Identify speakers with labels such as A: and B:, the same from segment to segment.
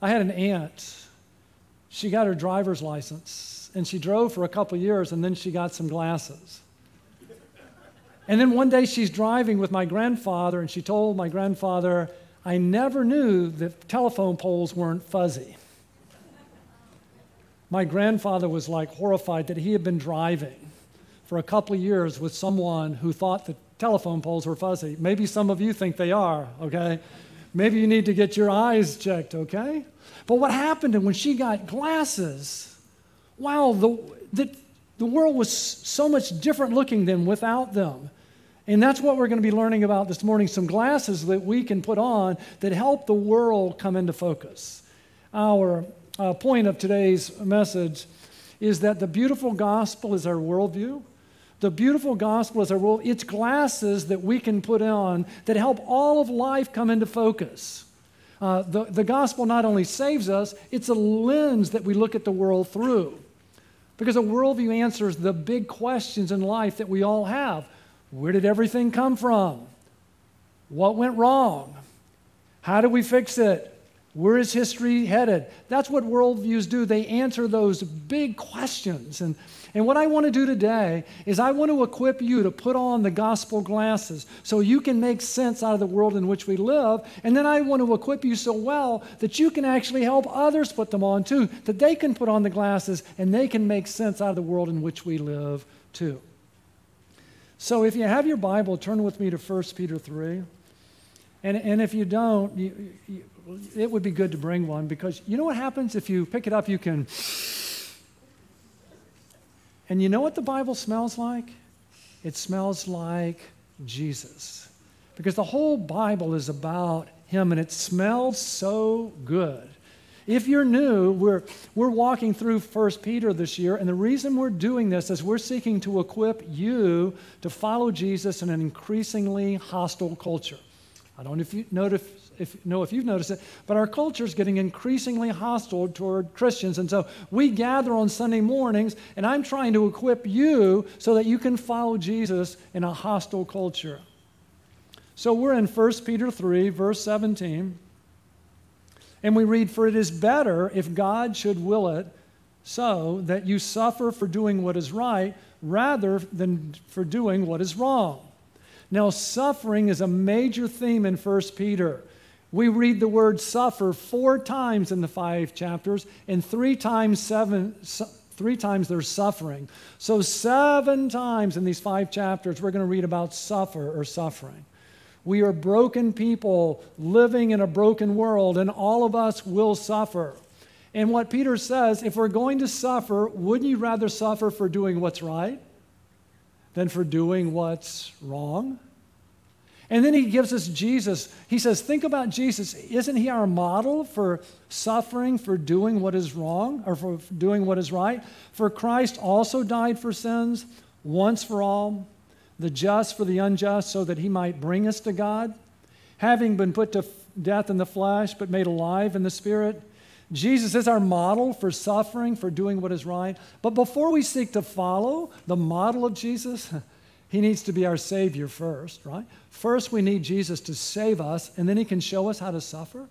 A: I had an aunt. She got her driver's license and she drove for a couple years and then she got some glasses. And then one day she's driving with my grandfather and she told my grandfather, I never knew that telephone poles weren't fuzzy. My grandfather was like horrified that he had been driving for a couple of years with someone who thought that telephone poles were fuzzy. Maybe some of you think they are, okay? Maybe you need to get your eyes checked, okay? But what happened when she got glasses? Wow, the, the, the world was so much different looking than without them. And that's what we're going to be learning about this morning some glasses that we can put on that help the world come into focus. Our uh, point of today's message is that the beautiful gospel is our worldview. The beautiful gospel is a world. It's glasses that we can put on that help all of life come into focus. Uh, the, the gospel not only saves us, it's a lens that we look at the world through. Because a worldview answers the big questions in life that we all have. Where did everything come from? What went wrong? How do we fix it? Where is history headed? That's what worldviews do. They answer those big questions. And and what I want to do today is I want to equip you to put on the gospel glasses so you can make sense out of the world in which we live. And then I want to equip you so well that you can actually help others put them on too, that they can put on the glasses and they can make sense out of the world in which we live too. So if you have your Bible, turn with me to 1 Peter 3. And, and if you don't, you, you, it would be good to bring one because you know what happens if you pick it up, you can and you know what the Bible smells like? It smells like Jesus. Because the whole Bible is about Him and it smells so good. If you're new, we're, we're walking through 1 Peter this year, and the reason we're doing this is we're seeking to equip you to follow Jesus in an increasingly hostile culture. I don't know if you notice, if, know if you've noticed it, but our culture is getting increasingly hostile toward Christians. And so we gather on Sunday mornings, and I'm trying to equip you so that you can follow Jesus in a hostile culture. So we're in 1 Peter 3, verse 17. And we read, For it is better if God should will it so that you suffer for doing what is right rather than for doing what is wrong. Now, suffering is a major theme in 1 Peter. We read the word suffer four times in the five chapters, and three times seven, three times there's suffering. So seven times in these five chapters, we're going to read about suffer or suffering. We are broken people living in a broken world, and all of us will suffer. And what Peter says, if we're going to suffer, wouldn't you rather suffer for doing what's right than for doing what's wrong? And then he gives us Jesus. He says, Think about Jesus. Isn't he our model for suffering for doing what is wrong or for doing what is right? For Christ also died for sins once for all, the just for the unjust, so that he might bring us to God, having been put to death in the flesh, but made alive in the spirit. Jesus is our model for suffering, for doing what is right. But before we seek to follow the model of Jesus, he needs to be our Savior first, right? First, we need Jesus to save us, and then He can show us how to suffer.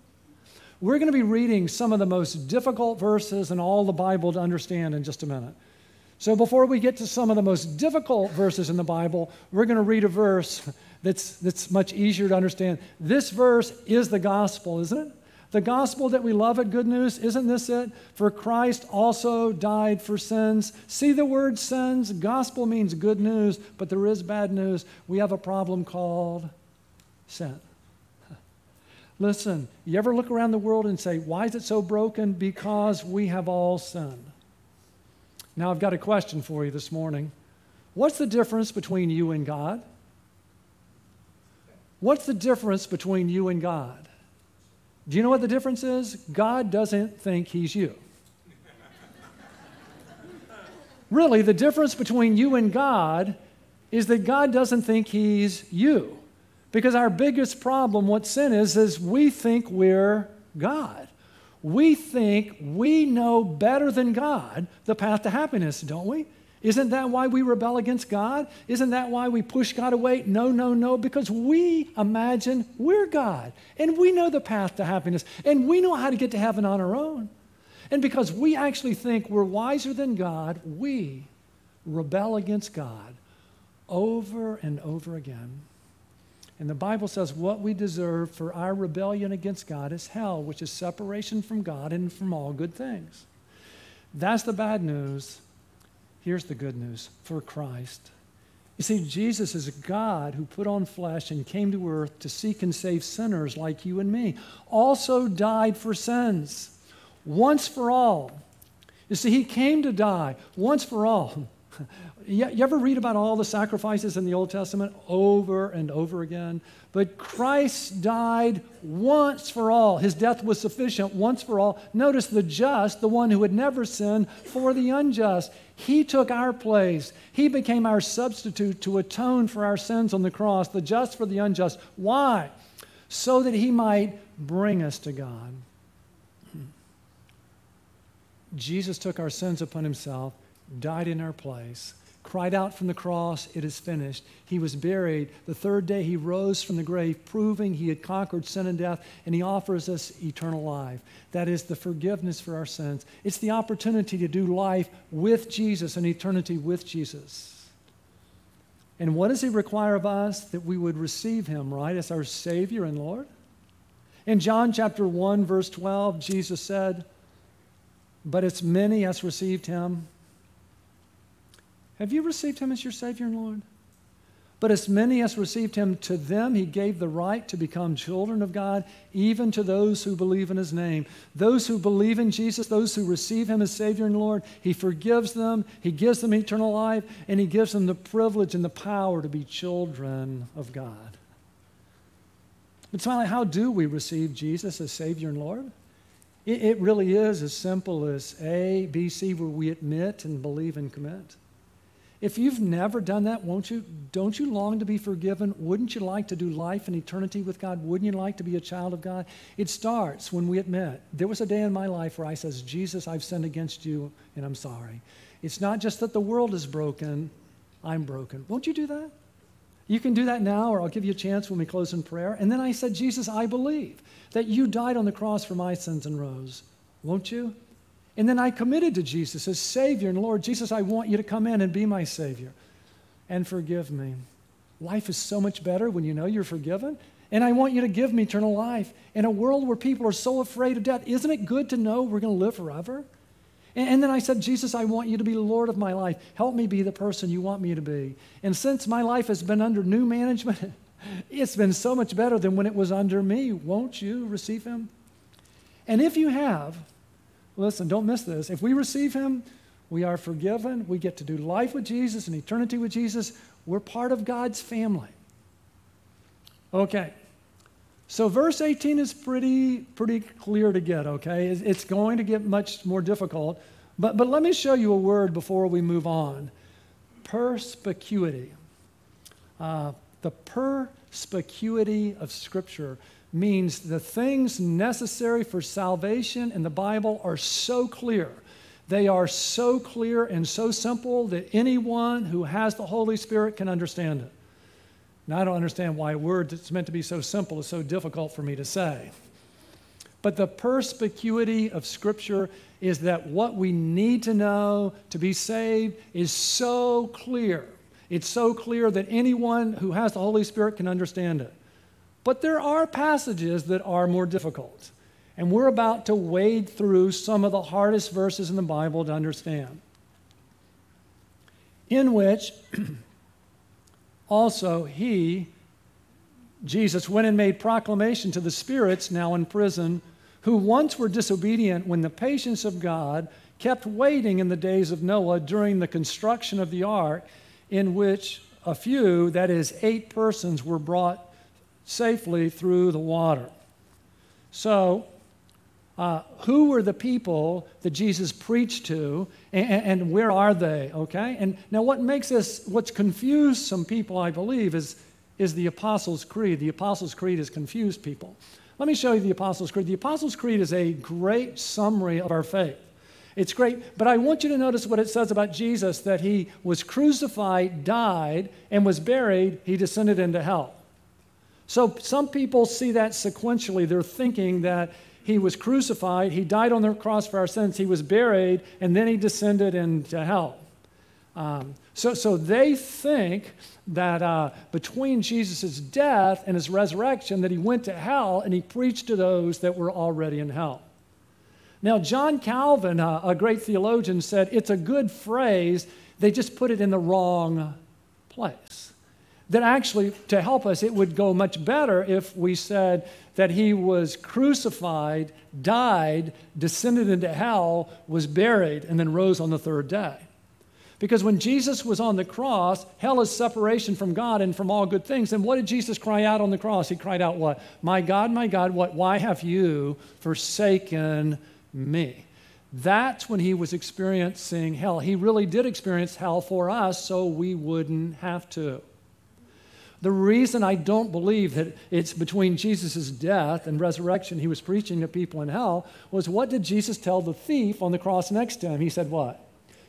A: We're going to be reading some of the most difficult verses in all the Bible to understand in just a minute. So, before we get to some of the most difficult verses in the Bible, we're going to read a verse that's, that's much easier to understand. This verse is the gospel, isn't it? The gospel that we love at Good News, isn't this it? For Christ also died for sins. See the word sins? Gospel means good news, but there is bad news. We have a problem called sin. Listen, you ever look around the world and say, why is it so broken? Because we have all sinned. Now, I've got a question for you this morning. What's the difference between you and God? What's the difference between you and God? Do you know what the difference is? God doesn't think he's you. really, the difference between you and God is that God doesn't think he's you. Because our biggest problem, what sin is, is we think we're God. We think we know better than God the path to happiness, don't we? Isn't that why we rebel against God? Isn't that why we push God away? No, no, no, because we imagine we're God and we know the path to happiness and we know how to get to heaven on our own. And because we actually think we're wiser than God, we rebel against God over and over again. And the Bible says what we deserve for our rebellion against God is hell, which is separation from God and from all good things. That's the bad news. Here's the good news for Christ. You see, Jesus is a God who put on flesh and came to earth to seek and save sinners like you and me, also died for sins once for all. You see, he came to die once for all. You, you ever read about all the sacrifices in the Old Testament over and over again? But Christ died once for all. His death was sufficient once for all. Notice the just, the one who had never sinned, for the unjust. He took our place. He became our substitute to atone for our sins on the cross, the just for the unjust. Why? So that he might bring us to God. Hmm. Jesus took our sins upon himself, died in our place cried out from the cross, It is finished. He was buried. The third day, he rose from the grave, proving he had conquered sin and death, and he offers us eternal life. That is the forgiveness for our sins. It's the opportunity to do life with Jesus and eternity with Jesus. And what does he require of us? That we would receive him, right, as our Savior and Lord? In John chapter 1, verse 12, Jesus said, But it's many as received him have you received him as your Savior and Lord? But as many as received him, to them he gave the right to become children of God, even to those who believe in his name. Those who believe in Jesus, those who receive him as Savior and Lord, he forgives them, he gives them eternal life, and he gives them the privilege and the power to be children of God. But finally, how do we receive Jesus as Savior and Lord? It, it really is as simple as A, B, C, where we admit and believe and commit. If you've never done that, won't you? Don't you long to be forgiven? Wouldn't you like to do life and eternity with God? Wouldn't you like to be a child of God? It starts when we admit. There was a day in my life where I says, Jesus, I've sinned against you and I'm sorry. It's not just that the world is broken, I'm broken. Won't you do that? You can do that now, or I'll give you a chance when we close in prayer. And then I said, Jesus, I believe that you died on the cross for my sins and rose. Won't you? And then I committed to Jesus as Savior. And Lord, Jesus, I want you to come in and be my Savior and forgive me. Life is so much better when you know you're forgiven. And I want you to give me eternal life. In a world where people are so afraid of death, isn't it good to know we're going to live forever? And, and then I said, Jesus, I want you to be the Lord of my life. Help me be the person you want me to be. And since my life has been under new management, it's been so much better than when it was under me. Won't you receive Him? And if you have, Listen, don't miss this. If we receive Him, we are forgiven. We get to do life with Jesus and eternity with Jesus. We're part of God's family. Okay. So verse 18 is pretty, pretty clear to get, okay? It's going to get much more difficult. But, but let me show you a word before we move on. Perspicuity. Uh, the perspicuity of Scripture means the things necessary for salvation in the Bible are so clear. They are so clear and so simple that anyone who has the Holy Spirit can understand it. Now, I don't understand why a word that's meant to be so simple is so difficult for me to say. But the perspicuity of Scripture is that what we need to know to be saved is so clear. It's so clear that anyone who has the Holy Spirit can understand it. But there are passages that are more difficult. And we're about to wade through some of the hardest verses in the Bible to understand. In which also he, Jesus, went and made proclamation to the spirits now in prison, who once were disobedient when the patience of God kept waiting in the days of Noah during the construction of the ark, in which a few, that is, eight persons, were brought safely through the water. So, uh, who were the people that Jesus preached to, and, and, where are they? Okay? And now, what makes this, what's confused some people, I believe, is, is the Apostles' Creed. The Apostles' Creed has confused people. Let me show you the Apostles' Creed. The Apostles' Creed is a great summary of our faith. It's great. But I want you to notice what it says about Jesus that he was crucified, died, and was buried. He descended into hell. So some people see that sequentially. They're thinking that he was crucified, he died on the cross for our sins, he was buried, and then he descended into hell. Um, so, so they think that uh, between Jesus' death and his resurrection, that he went to hell and he preached to those that were already in hell. Now, John Calvin, uh, a great theologian, said it's a good phrase, they just put it in the wrong place. That actually, to help us, it would go much better if we said that he was crucified, died, descended into hell, was buried, and then rose on the third day. Because when Jesus was on the cross, hell is separation from God and from all good things. And what did Jesus cry out on the cross? He cried out, What? My God, my God, what? Why have you forsaken me? That's when he was experiencing hell. He really did experience hell for us so we wouldn't have to. The reason I don't believe that it's between Jesus' death and resurrection he was preaching to people in hell was what did Jesus tell the thief on the cross next to him? He said, What?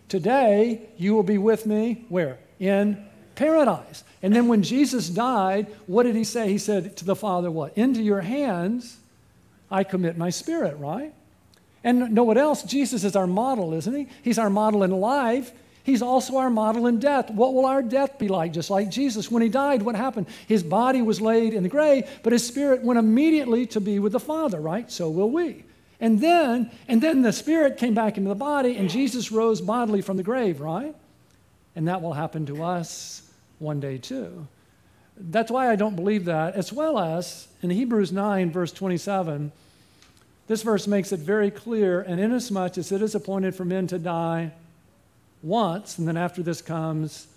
A: Today you will be with me where? In paradise. And then when Jesus died, what did he say? He said to the Father, What? Into your hands I commit my spirit, right? And know what else? Jesus is our model, isn't he? He's our model in life. He's also our model in death. What will our death be like? Just like Jesus. When he died, what happened? His body was laid in the grave, but his spirit went immediately to be with the Father, right? So will we. And then, and then the spirit came back into the body, and Jesus rose bodily from the grave, right? And that will happen to us one day too. That's why I don't believe that, as well as in Hebrews 9, verse 27, this verse makes it very clear, and inasmuch as it is appointed for men to die once, and then after this comes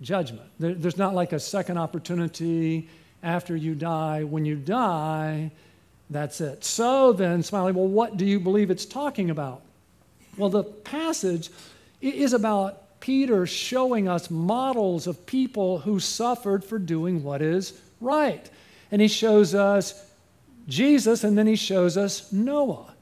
A: judgment. There, there's not like a second opportunity after you die. When you die, that's it. So then, Smiley, well, what do you believe it's talking about? Well, the passage is about Peter showing us models of people who suffered for doing what is right. And he shows us Jesus, and then he shows us Noah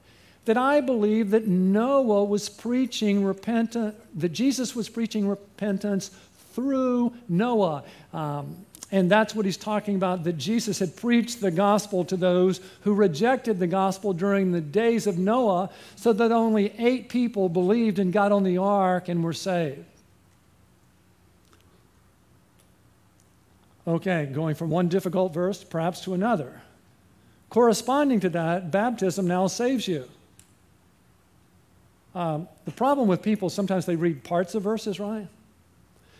A: that I believe that Noah was preaching repentance, that Jesus was preaching repentance through Noah. Um, and that's what he's talking about that Jesus had preached the gospel to those who rejected the gospel during the days of Noah, so that only eight people believed and got on the ark and were saved. Okay, going from one difficult verse perhaps to another. Corresponding to that, baptism now saves you. Um, the problem with people, sometimes they read parts of verses, right?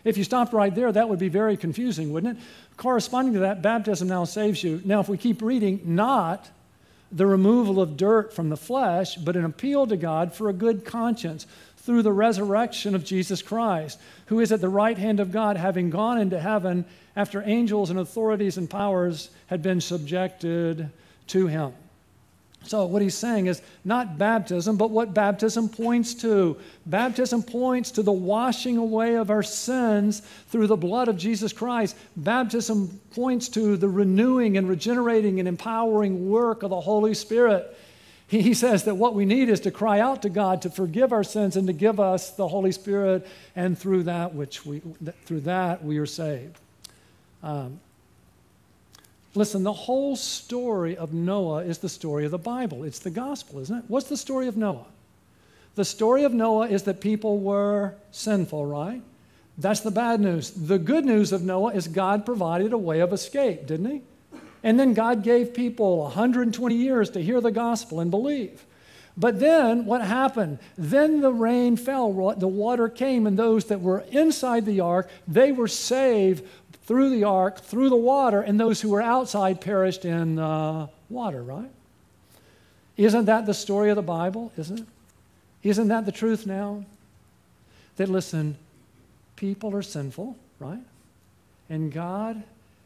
A: If you stopped right there, that would be very confusing, wouldn't it? Corresponding to that, baptism now saves you. Now, if we keep reading, not the removal of dirt from the flesh, but an appeal to God for a good conscience through the resurrection of Jesus Christ, who is at the right hand of God, having gone into heaven after angels and authorities and powers had been subjected to him. So, what he's saying is not baptism, but what baptism points to. Baptism points to the washing away of our sins through the blood of Jesus Christ. Baptism points to the renewing and regenerating and empowering work of the Holy Spirit. He says that what we need is to cry out to God to forgive our sins and to give us the Holy Spirit, and through that, which we, through that we are saved. Um, Listen, the whole story of Noah is the story of the Bible. It's the gospel, isn't it? What's the story of Noah? The story of Noah is that people were sinful, right? That's the bad news. The good news of Noah is God provided a way of escape, didn't he? And then God gave people 120 years to hear the gospel and believe. But then what happened? Then the rain fell, the water came, and those that were inside the ark, they were saved through the ark, through the water, and those who were outside perished in uh, water, right? Isn't that the story of the Bible? Isn't it? Isn't that the truth now? That, listen, people are sinful, right? And God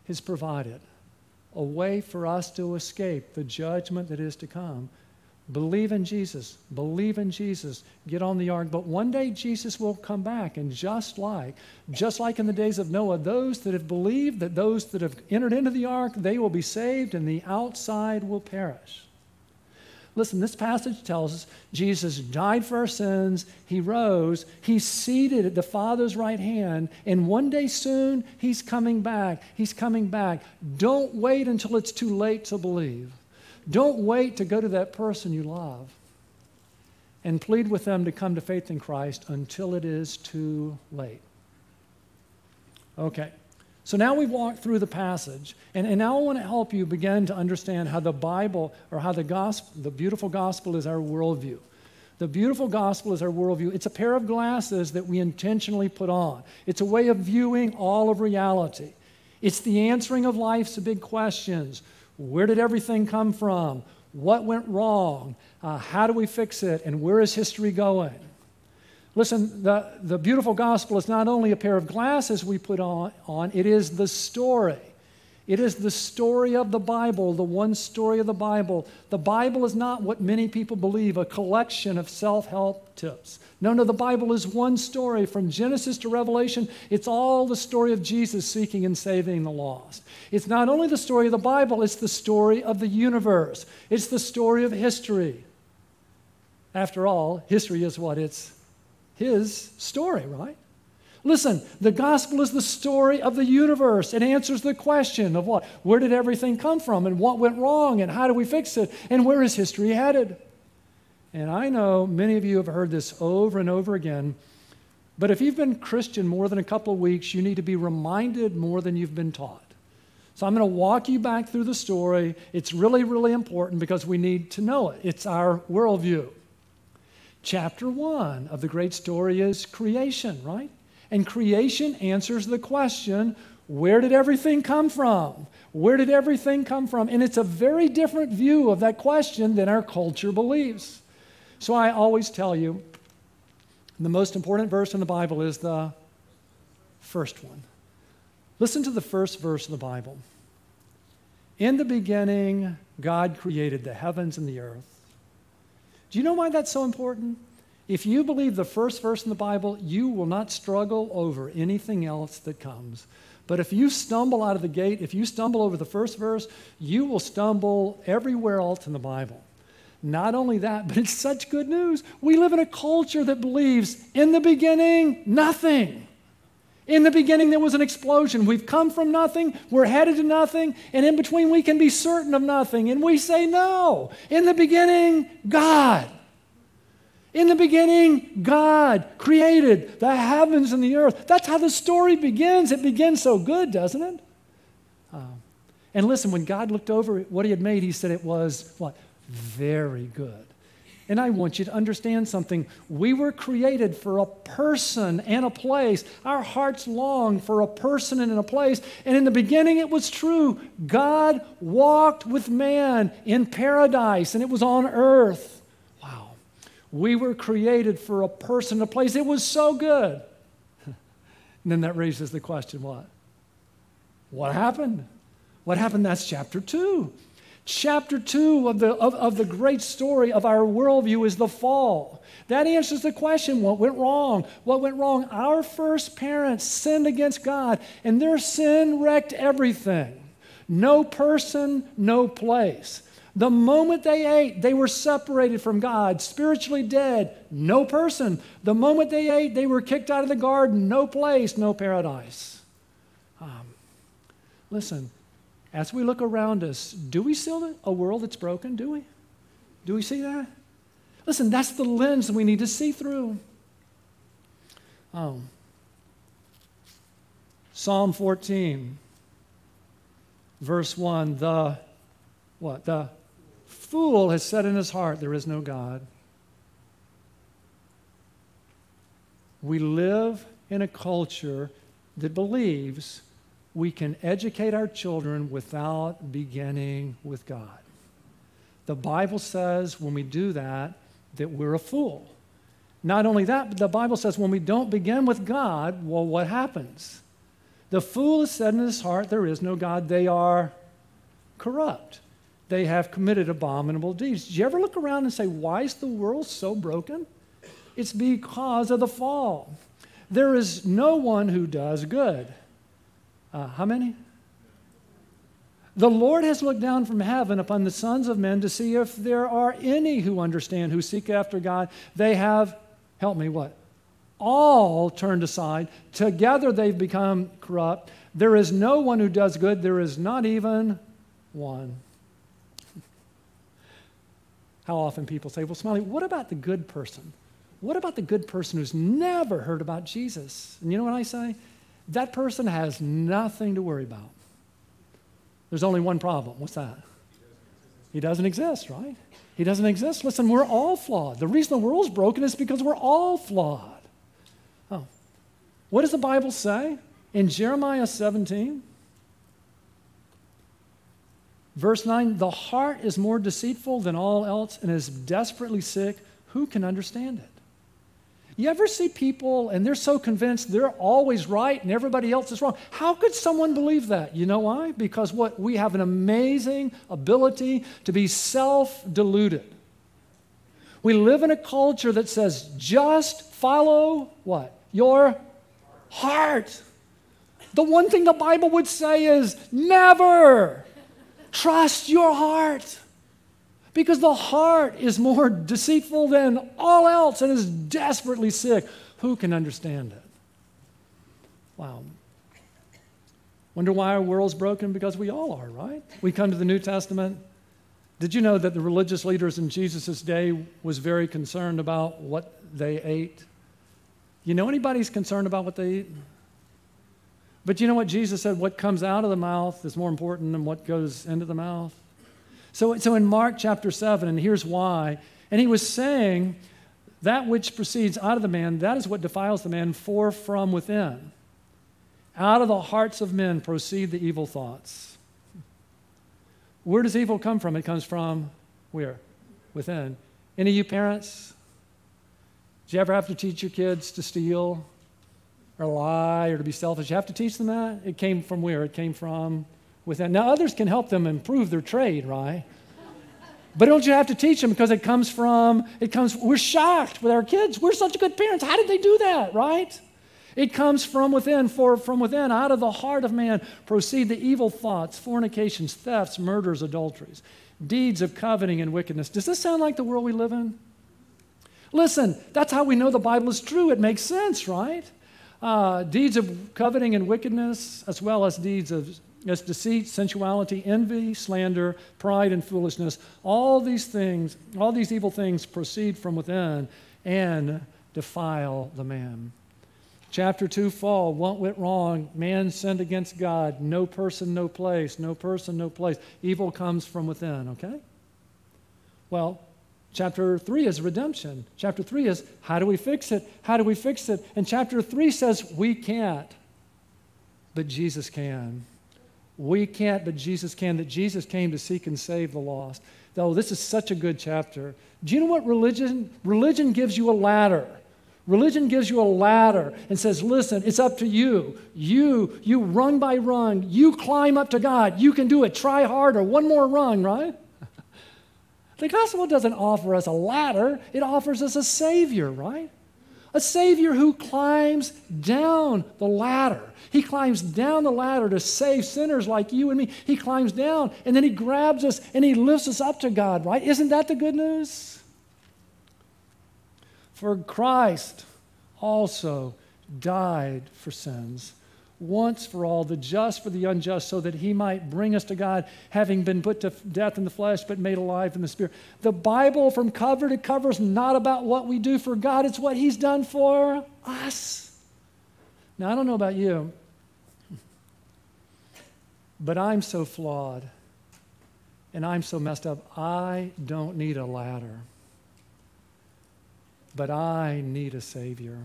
A: has provided a way for us to escape the judgment that is to come Believe in Jesus. Believe in Jesus. Get on the ark. But one day Jesus will come back, and just like, just like in the days of Noah, those that have believed, that those that have entered into the ark, they will be saved, and the outside will perish. Listen, this passage tells us Jesus died for our sins, he rose, he's seated at the Father's right hand, and one day soon he's coming back. He's coming back. Don't wait until it's too late to believe. Don't wait to go to that person you love and plead with them to come to faith in Christ until it is too late. Okay. So now we've walked through the passage, and, and now I want to help you begin to understand how the Bible or how the gospel, the beautiful gospel is our worldview. The beautiful gospel is our worldview. It's a pair of glasses that we intentionally put on. It's a way of viewing all of reality. It's the answering of life's big questions. Where did everything come from? What went wrong? Uh, how do we fix it? And where is history going? Listen, the, the beautiful gospel is not only a pair of glasses we put on, on, it is the story. It is the story of the Bible, the one story of the Bible. The Bible is not what many people believe, a collection of self help tips. No, no, the Bible is one story from Genesis to Revelation. It's all the story of Jesus seeking and saving the lost. It's not only the story of the Bible, it's the story of the universe, it's the story of history. After all, history is what? It's his story, right? Listen, the gospel is the story of the universe. It answers the question of what? Where did everything come from and what went wrong and how do we fix it and where is history headed? And I know many of you have heard this over and over again, but if you've been Christian more than a couple of weeks, you need to be reminded more than you've been taught. So I'm going to walk you back through the story. It's really, really important because we need to know it. It's our worldview. Chapter one of the great story is creation, right? And creation answers the question where did everything come from? Where did everything come from? And it's a very different view of that question than our culture believes. So I always tell you the most important verse in the Bible is the first one. Listen to the first verse of the Bible. In the beginning, God created the heavens and the earth. Do you know why that's so important? If you believe the first verse in the Bible, you will not struggle over anything else that comes. But if you stumble out of the gate, if you stumble over the first verse, you will stumble everywhere else in the Bible. Not only that, but it's such good news. We live in a culture that believes in the beginning, nothing. In the beginning, there was an explosion. We've come from nothing, we're headed to nothing, and in between, we can be certain of nothing. And we say, no. In the beginning, God. In the beginning, God created the heavens and the earth. That's how the story begins. It begins so good, doesn't it? Um, and listen, when God looked over what He had made, He said it was what? Very good. And I want you to understand something. We were created for a person and a place. Our hearts long for a person and a place. And in the beginning, it was true. God walked with man in paradise, and it was on earth. We were created for a person a place. It was so good. and then that raises the question what? What happened? What happened? That's chapter 2. Chapter two of the, of, of the great story of our worldview is the fall. That answers the question what went wrong? What went wrong? Our first parents sinned against God, and their sin wrecked everything. No person, no place. The moment they ate, they were separated from God, spiritually dead, no person. The moment they ate, they were kicked out of the garden, no place, no paradise. Um, listen, as we look around us, do we see a world that's broken? Do we? Do we see that? Listen, that's the lens we need to see through. Um, Psalm 14, verse 1, the what? The fool has said in his heart, There is no God. We live in a culture that believes we can educate our children without beginning with God. The Bible says when we do that, that we're a fool. Not only that, but the Bible says when we don't begin with God, well, what happens? The fool has said in his heart, There is no God. They are corrupt. They have committed abominable deeds. Did you ever look around and say, Why is the world so broken? It's because of the fall. There is no one who does good. Uh, how many? The Lord has looked down from heaven upon the sons of men to see if there are any who understand, who seek after God. They have, help me, what? All turned aside. Together they've become corrupt. There is no one who does good. There is not even one. How often people say, Well, Smiley, what about the good person? What about the good person who's never heard about Jesus? And you know what I say? That person has nothing to worry about. There's only one problem. What's that? He doesn't exist, right? He doesn't exist. Listen, we're all flawed. The reason the world's broken is because we're all flawed. Oh. What does the Bible say? In Jeremiah 17, verse 9, the heart is more deceitful than all else and is desperately sick. Who can understand it? You ever see people and they're so convinced they're always right and everybody else is wrong? How could someone believe that? You know why? Because what we have an amazing ability to be self-deluded. We live in a culture that says just follow what? Your heart. The one thing the Bible would say is never trust your heart. Because the heart is more deceitful than all else and is desperately sick. Who can understand it? Wow. Wonder why our world's broken? Because we all are, right? We come to the New Testament. Did you know that the religious leaders in Jesus' day was very concerned about what they ate? You know anybody's concerned about what they eat? But you know what Jesus said? What comes out of the mouth is more important than what goes into the mouth. So, so in Mark chapter 7, and here's why, and he was saying, that which proceeds out of the man, that is what defiles the man, for from within. Out of the hearts of men proceed the evil thoughts. Where does evil come from? It comes from where? Within. Any of you parents? Did you ever have to teach your kids to steal or lie or to be selfish? You have to teach them that? It came from where? It came from with that. Now, others can help them improve their trade, right? But don't you have to teach them because it comes from, it comes, we're shocked with our kids. We're such good parents. How did they do that, right? It comes from within, for from within, out of the heart of man proceed the evil thoughts, fornications, thefts, murders, adulteries, deeds of coveting and wickedness. Does this sound like the world we live in? Listen, that's how we know the Bible is true. It makes sense, right? Uh, deeds of coveting and wickedness, as well as deeds of as deceit, sensuality, envy, slander, pride, and foolishness. All these things, all these evil things proceed from within and defile the man. Chapter 2 fall, what went wrong? Man sinned against God. No person, no place. No person, no place. Evil comes from within, okay? Well, chapter 3 is redemption. Chapter 3 is how do we fix it? How do we fix it? And chapter 3 says we can't, but Jesus can. We can't, but Jesus can, that Jesus came to seek and save the lost. Though this is such a good chapter. Do you know what religion? Religion gives you a ladder. Religion gives you a ladder and says, listen, it's up to you. You, you rung by rung, you climb up to God. You can do it. Try harder. One more rung, right? The gospel doesn't offer us a ladder, it offers us a Savior, right? A Savior who climbs down the ladder. He climbs down the ladder to save sinners like you and me. He climbs down and then He grabs us and He lifts us up to God, right? Isn't that the good news? For Christ also died for sins once for all, the just for the unjust, so that he might bring us to God, having been put to death in the flesh, but made alive in the spirit. The Bible, from cover to cover, is not about what we do for God, it's what he's done for us. Now, I don't know about you, but I'm so flawed and I'm so messed up. I don't need a ladder, but I need a Savior.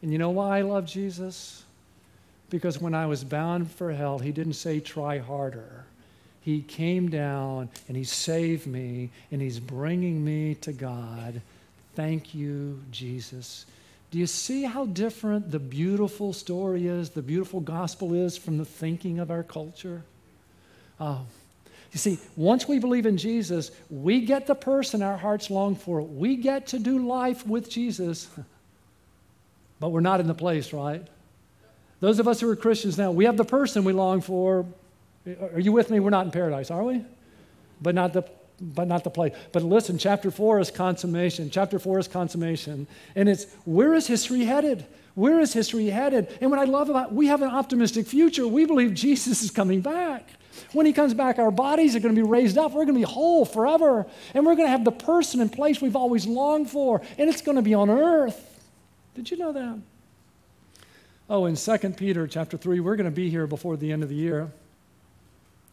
A: And you know why I love Jesus? Because when I was bound for hell, he didn't say, try harder. He came down and he saved me and he's bringing me to God. Thank you, Jesus. Do you see how different the beautiful story is, the beautiful gospel is from the thinking of our culture? Oh, you see, once we believe in Jesus, we get the person our hearts long for. We get to do life with Jesus, but we're not in the place, right? Those of us who are Christians now, we have the person we long for. Are you with me? We're not in paradise, are we? But not the but not the place. But listen, chapter four is consummation. Chapter four is consummation. And it's where is history headed? Where is history headed? And what I love about we have an optimistic future. We believe Jesus is coming back. When he comes back, our bodies are going to be raised up. We're going to be whole forever. And we're going to have the person and place we've always longed for. And it's going to be on earth. Did you know that? Oh, in 2 Peter chapter 3, we're going to be here before the end of the year,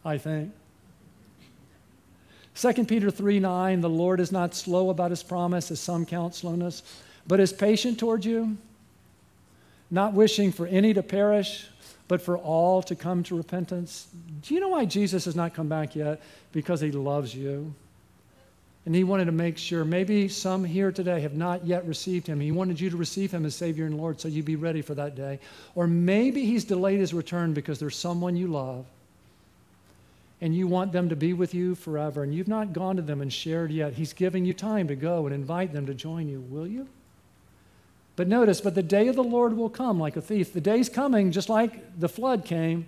A: I think. 2 Peter 3 9, the Lord is not slow about his promise, as some count slowness, but is patient toward you, not wishing for any to perish, but for all to come to repentance. Do you know why Jesus has not come back yet? Because he loves you. And he wanted to make sure, maybe some here today have not yet received him. He wanted you to receive him as Savior and Lord so you'd be ready for that day. Or maybe he's delayed his return because there's someone you love and you want them to be with you forever and you've not gone to them and shared yet. He's giving you time to go and invite them to join you. Will you? But notice, but the day of the Lord will come like a thief. The day's coming just like the flood came.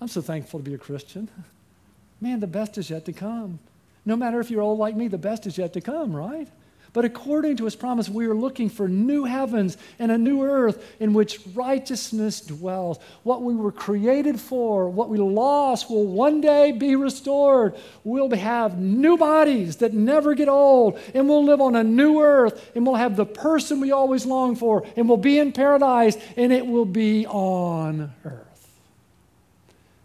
A: I'm so thankful to be a Christian. Man, the best is yet to come. No matter if you're old like me, the best is yet to come, right? But according to his promise, we are looking for new heavens and a new earth in which righteousness dwells. What we were created for, what we lost, will one day be restored. We'll have new bodies that never get old, and we'll live on a new earth, and we'll have the person we always long for, and we'll be in paradise, and it will be on earth.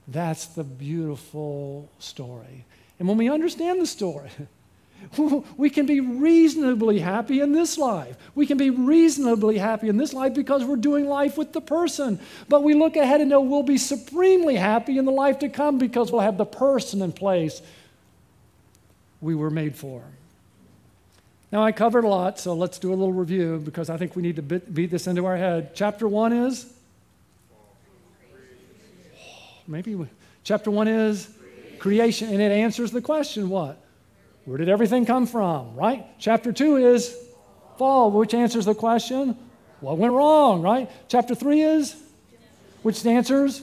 A: That's the beautiful story. And when we understand the story, we can be reasonably happy in this life. We can be reasonably happy in this life because we're doing life with the person. But we look ahead and know we'll be supremely happy in the life to come because we'll have the person in place we were made for. Now, I covered a lot, so let's do a little review because I think we need to beat this into our head. Chapter one is? Maybe chapter one is creation, and it answers the question what? Where did everything come from, right? Chapter 2 is fall, which answers the question, what went wrong, right? Chapter 3 is, which answers,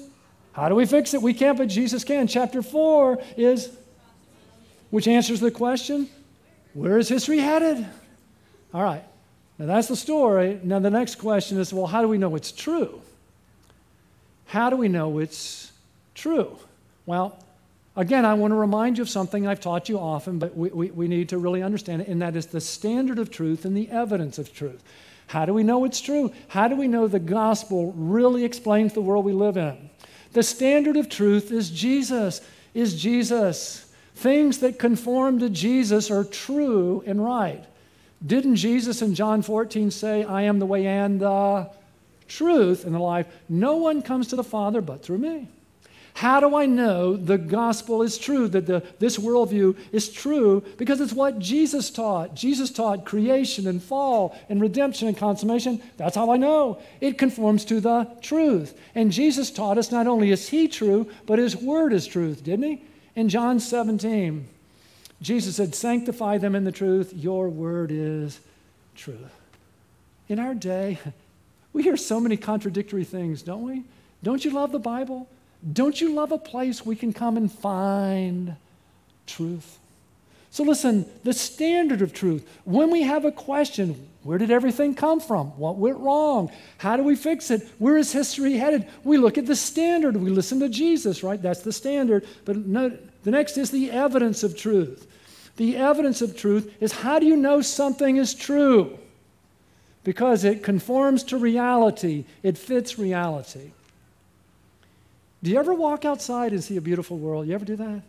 A: how do we fix it? We can't, but Jesus can. Chapter 4 is, which answers the question, where is history headed? All right, now that's the story. Now the next question is, well, how do we know it's true? How do we know it's true? Well, Again, I want to remind you of something I've taught you often, but we, we, we, need to really understand it, and that is the standard of truth and the evidence of truth. How do we know it's true? How do we know the gospel really explains the world we live in? The standard of truth is Jesus, is Jesus. Things that conform to Jesus are true and right. Didn't Jesus in John 14 say, I am the way and the truth and the life? No one comes to the Father but through me. How do I know the gospel is true, that the, this worldview is true? Because it's what Jesus taught. Jesus taught creation and fall and redemption and consummation. That's how I know. It conforms to the truth. And Jesus taught us not only is he true, but his word is truth, didn't he? In John 17, Jesus said, Sanctify them in the truth. Your word is truth. In our day, we hear so many contradictory things, don't we? Don't you love the Bible? Don't you love a place we can come and find truth? So, listen, the standard of truth. When we have a question, where did everything come from? What went wrong? How do we fix it? Where is history headed? We look at the standard. We listen to Jesus, right? That's the standard. But no, the next is the evidence of truth. The evidence of truth is how do you know something is true? Because it conforms to reality, it fits reality. Do you ever walk outside and see a beautiful world? You ever do that?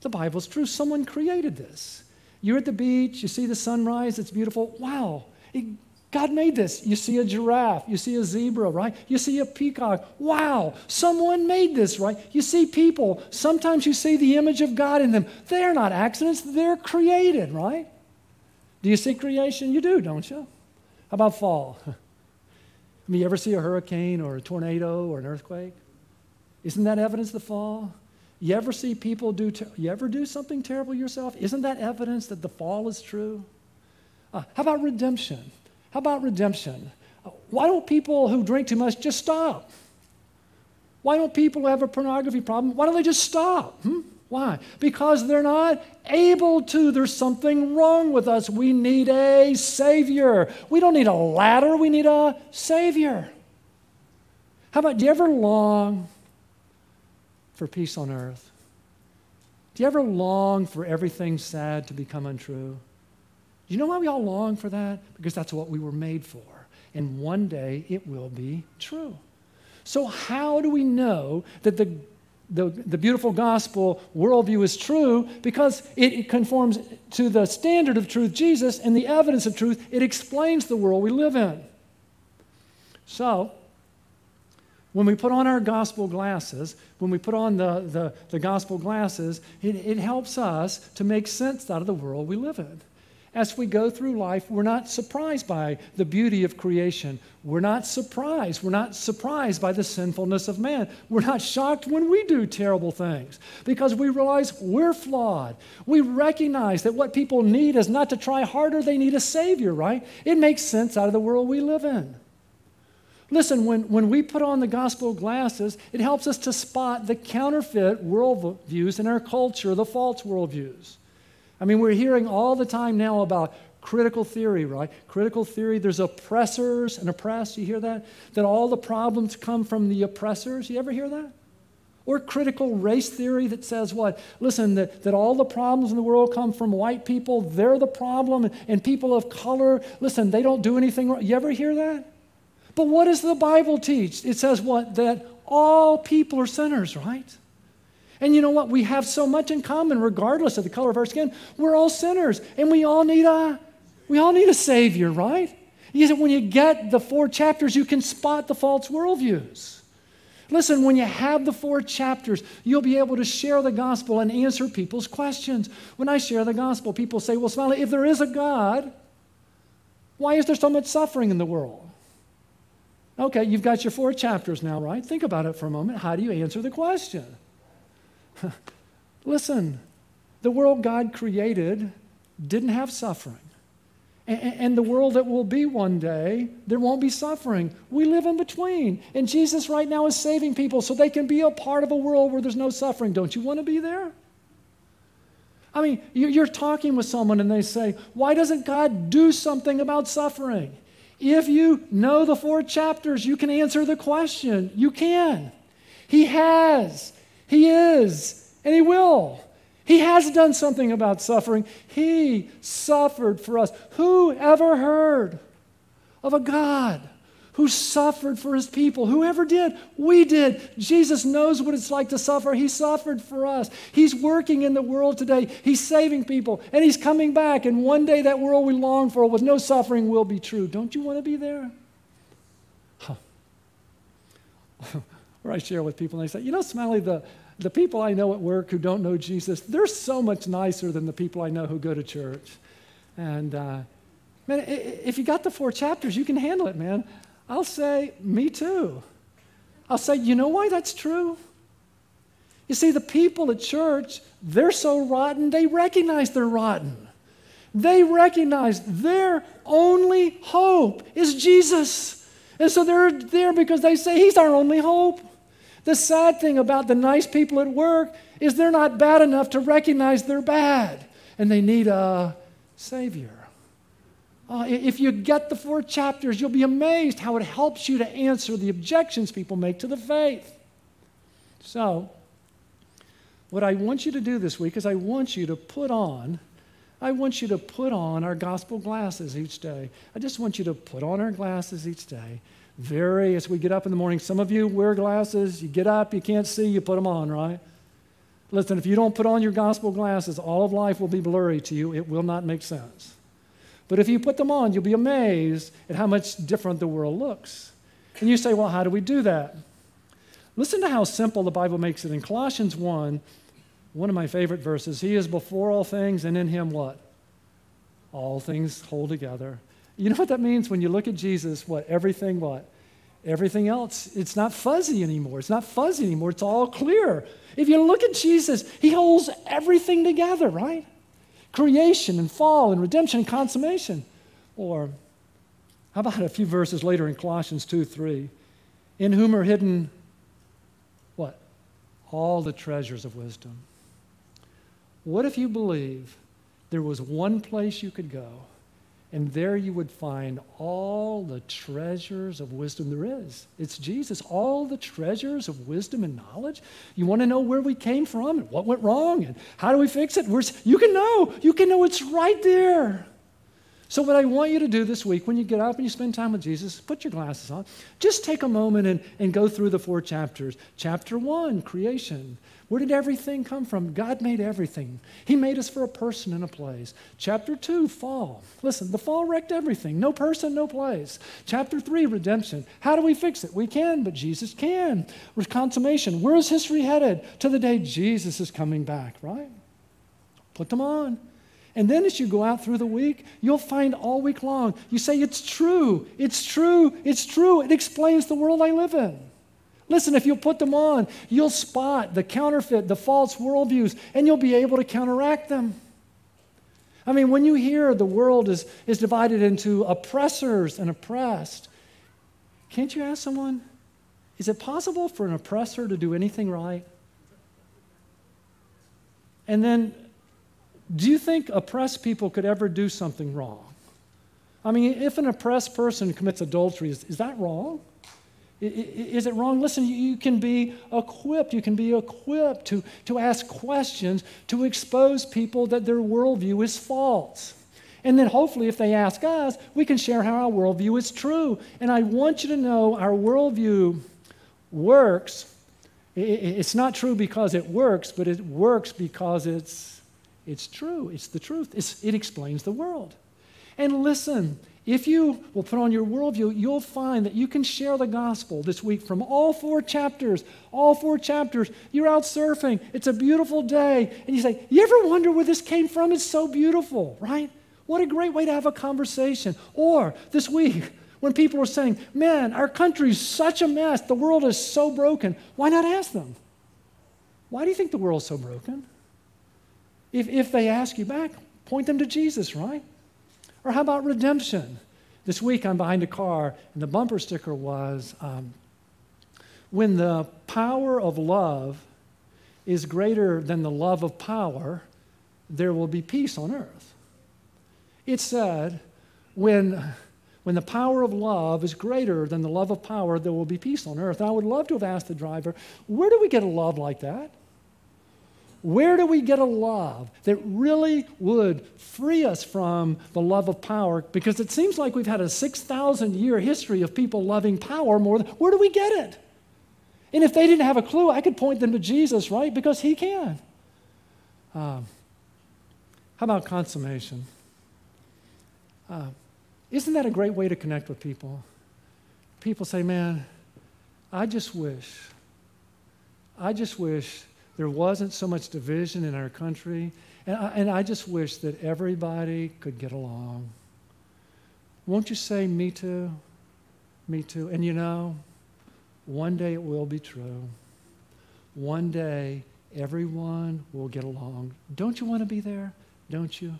A: The Bible's true. Someone created this. You're at the beach, you see the sunrise, it's beautiful. Wow. It, God made this. You see a giraffe, you see a zebra, right? You see a peacock. Wow, someone made this, right? You see people. Sometimes you see the image of God in them. They're not accidents, they're created, right? Do you see creation? You do, don't you? How about fall? I mean, you ever see a hurricane or a tornado or an earthquake? Isn't that evidence of the fall? You ever see people do, ter- you ever do something terrible yourself? Isn't that evidence that the fall is true? Uh, how about redemption? How about redemption? Uh, why don't people who drink too much just stop? Why don't people who have a pornography problem, why don't they just stop? Hmm? Why? Because they're not able to. There's something wrong with us. We need a Savior. We don't need a ladder, we need a Savior. How about, do you ever long for peace on earth? Do you ever long for everything sad to become untrue? You know why we all long for that? Because that's what we were made for. And one day it will be true. So, how do we know that the, the, the beautiful gospel worldview is true? Because it, it conforms to the standard of truth, Jesus, and the evidence of truth. It explains the world we live in. So, when we put on our gospel glasses, when we put on the, the, the gospel glasses, it, it helps us to make sense out of the world we live in. As we go through life, we're not surprised by the beauty of creation. We're not surprised. We're not surprised by the sinfulness of man. We're not shocked when we do terrible things because we realize we're flawed. We recognize that what people need is not to try harder, they need a Savior, right? It makes sense out of the world we live in. Listen, when, when we put on the gospel glasses, it helps us to spot the counterfeit worldviews in our culture, the false worldviews. I mean, we're hearing all the time now about critical theory, right? Critical theory, there's oppressors and oppressed. You hear that? That all the problems come from the oppressors. You ever hear that? Or critical race theory that says what? Listen, that, that all the problems in the world come from white people, they're the problem, and, people of color, listen, they don't do anything wrong. You ever hear that? But what does the Bible teach? It says what? That all people are sinners, right? And you know what? We have so much in common, regardless of the color of our skin. We're all sinners, and we all need a we all need a savior, right? You said when you get the four chapters, you can spot the false worldviews. Listen, when you have the four chapters, you'll be able to share the gospel and answer people's questions. When I share the gospel, people say, Well, Smiley, if there is a God, why is there so much suffering in the world? Okay, you've got your four chapters now, right? Think about it for a moment. How do you answer the question? Listen, the world God created didn't have suffering. And the world that will be one day, there won't be suffering. We live in between. And Jesus right now is saving people so they can be a part of a world where there's no suffering. Don't you want to be there? I mean, you're talking with someone and they say, Why doesn't God do something about suffering? If you know the four chapters, you can answer the question. You can. He has. He is, and He will. He has done something about suffering. He suffered for us. Who ever heard of a God who suffered for his people? Whoever did? We did. Jesus knows what it's like to suffer. He suffered for us. He's working in the world today. He's saving people, and he's coming back. And one day, that world we long for with no suffering will be true. Don't you want to be there? Huh. or I share with people and they say, you know, Smiley, the, the people I know at work who don't know Jesus, they're so much nicer than the people I know who go to church. And uh, man, if you got the four chapters, you can handle it, man. I'll say, me too. I'll say, you know why that's true? You see, the people at church, they're so rotten, they recognize they're rotten. They recognize their only hope is Jesus. And so they're there because they say he's our only hope. The sad thing about the nice people at work is they're not bad enough to recognize they're bad and they need a Savior. Uh, if you get the four chapters, you'll be amazed how it helps you to answer the objections people make to the faith. So, what I want you to do this week is I want you to put on I want you to put on our gospel glasses each day. I just want you to put on our glasses each day very, as we get up in the morning, some of you wear glasses, you get up, you can't see, you put them on, right? Listen, if you don't put on your gospel glasses, all of life will be blurry to you. It will not make sense. But if you put them on, you'll be amazed at how much different the world looks. And you say, well, how do we do that? Listen to how simple the Bible makes it. In Colossians 1, one of my favorite verses, He is before all things, and in Him what? All things hold together. You know what that means when you look at Jesus? What? Everything what? Everything else, it's not fuzzy anymore. It's not fuzzy anymore. It's all clear. If you look at Jesus, He holds everything together, right? Creation and fall and redemption and consummation. Or how about a few verses later in Colossians 2 3? In whom are hidden what? All the treasures of wisdom. What if you believe there was one place you could go and there you would find all the treasures of wisdom there is. It's Jesus. All the treasures of wisdom and knowledge. You want to know where we came from and what went wrong and how do we fix it? We're, you can know. You can know it's right there. So, what I want you to do this week when you get up and you spend time with Jesus, put your glasses on. Just take a moment and, and go through the four chapters. Chapter one, creation. Where did everything come from? God made everything. He made us for a person and a place. Chapter 2, fall. Listen, the fall wrecked everything. No person, no place. Chapter 3, redemption. How do we fix it? We can, but Jesus can. Consummation. Where is history headed? To the day Jesus is coming back, right? Put them on. And then as you go out through the week, you'll find all week long, you say, It's true, it's true, it's true. It explains the world I live in. Listen, if you'll put them on, you'll spot the counterfeit, the false worldviews, and you'll be able to counteract them. I mean, when you hear the world is, is divided into oppressors and oppressed, can't you ask someone, is it possible for an oppressor to do anything right? And then do you think oppressed people could ever do something wrong? I mean, if an oppressed person commits adultery, is, is that wrong? Is it wrong? Listen, you can be equipped. You can be equipped to, to ask questions, to expose people that their worldview is false. And then hopefully, if they ask us, we can share how our worldview is true. And I want you to know our worldview works. It's not true because it works, but it works because it's it's true. It's the truth. It's, it explains the world. And listen, if you will put on your worldview, you'll find that you can share the gospel this week from all four chapters. All four chapters. You're out surfing. It's a beautiful day. And you say, You ever wonder where this came from? It's so beautiful, right? What a great way to have a conversation. Or this week, when people are saying, Man, our country's such a mess. The world is so broken. Why not ask them? Why do you think the world's so broken? If, if they ask you back, point them to Jesus, right? Or how about redemption? This week I'm behind a car, and the bumper sticker was um, When the power of love is greater than the love of power, there will be peace on earth. It said, when, when the power of love is greater than the love of power, there will be peace on earth. And I would love to have asked the driver, where do we get a love like that? Where do we get a love that really would free us from the love of power? Because it seems like we've had a 6,000 year history of people loving power more than. Where do we get it? And if they didn't have a clue, I could point them to Jesus, right? Because he can. Um, how about consummation? Uh, isn't that a great way to connect with people? People say, man, I just wish, I just wish there wasn't so much division in our country. And I, and I just wish that everybody could get along. Won't you say, Me too? Me too. And you know, one day it will be true. One day everyone will get along. Don't you want to be there? Don't you?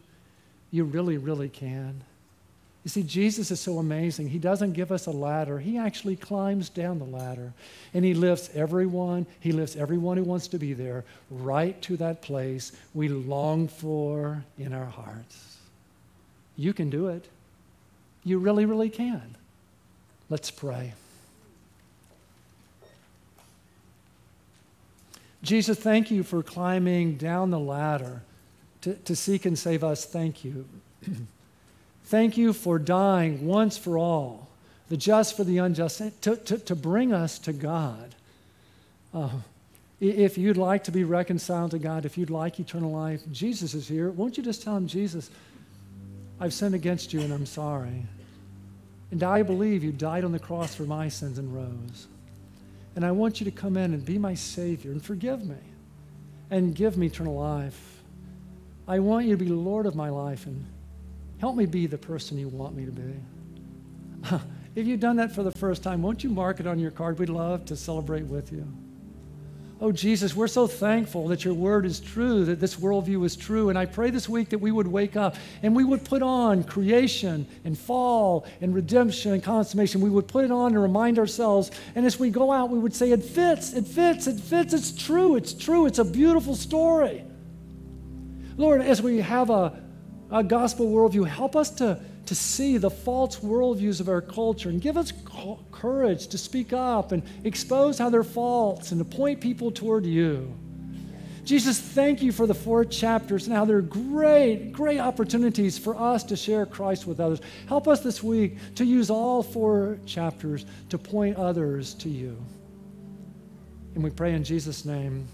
A: You really, really can. You see, Jesus is so amazing. He doesn't give us a ladder, He actually climbs down the ladder. And He lifts everyone, He lifts everyone who wants to be there right to that place we long for in our hearts. You can do it. You really, really can. Let's pray. Jesus, thank you for climbing down the ladder to, to seek and save us. Thank you. Thank you for dying once for all, the just for the unjust, to, to, to bring us to God. Uh, if you'd like to be reconciled to God, if you'd like eternal life, Jesus is here. Won't you just tell him, Jesus, I've sinned against you and I'm sorry. And I believe you died on the cross for my sins and rose. And I want you to come in and be my Savior and forgive me and give me eternal life. I want you to be Lord of my life and help me be the person you want me to be. if you've done that for the first time, won't you mark it on your card? We'd love to celebrate with you. Oh, Jesus, we're so thankful that your word is true, that this worldview is true. And I pray this week that we would wake up and we would put on creation and fall and redemption and consummation. We would put it on and remind ourselves. And as we go out, we would say, It fits, it fits, it fits, it's true, it's true, it's a beautiful story. Lord, as we have a, a gospel worldview, help us to to see the false worldviews of our culture and give us courage to speak up and expose how they're false and to point people toward you. Jesus, thank you for the four chapters and how they're great, great opportunities for us to share Christ with others. Help us this week to use all four chapters to point others to you. And we pray in Jesus' name.